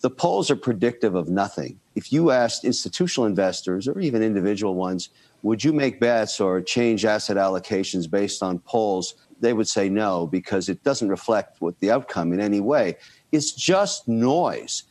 the polls are predictive of nothing. If you asked institutional investors or even individual ones, would you make bets or change asset allocations based on polls? They would say no because it doesn't reflect what the outcome in any way. It's just noise.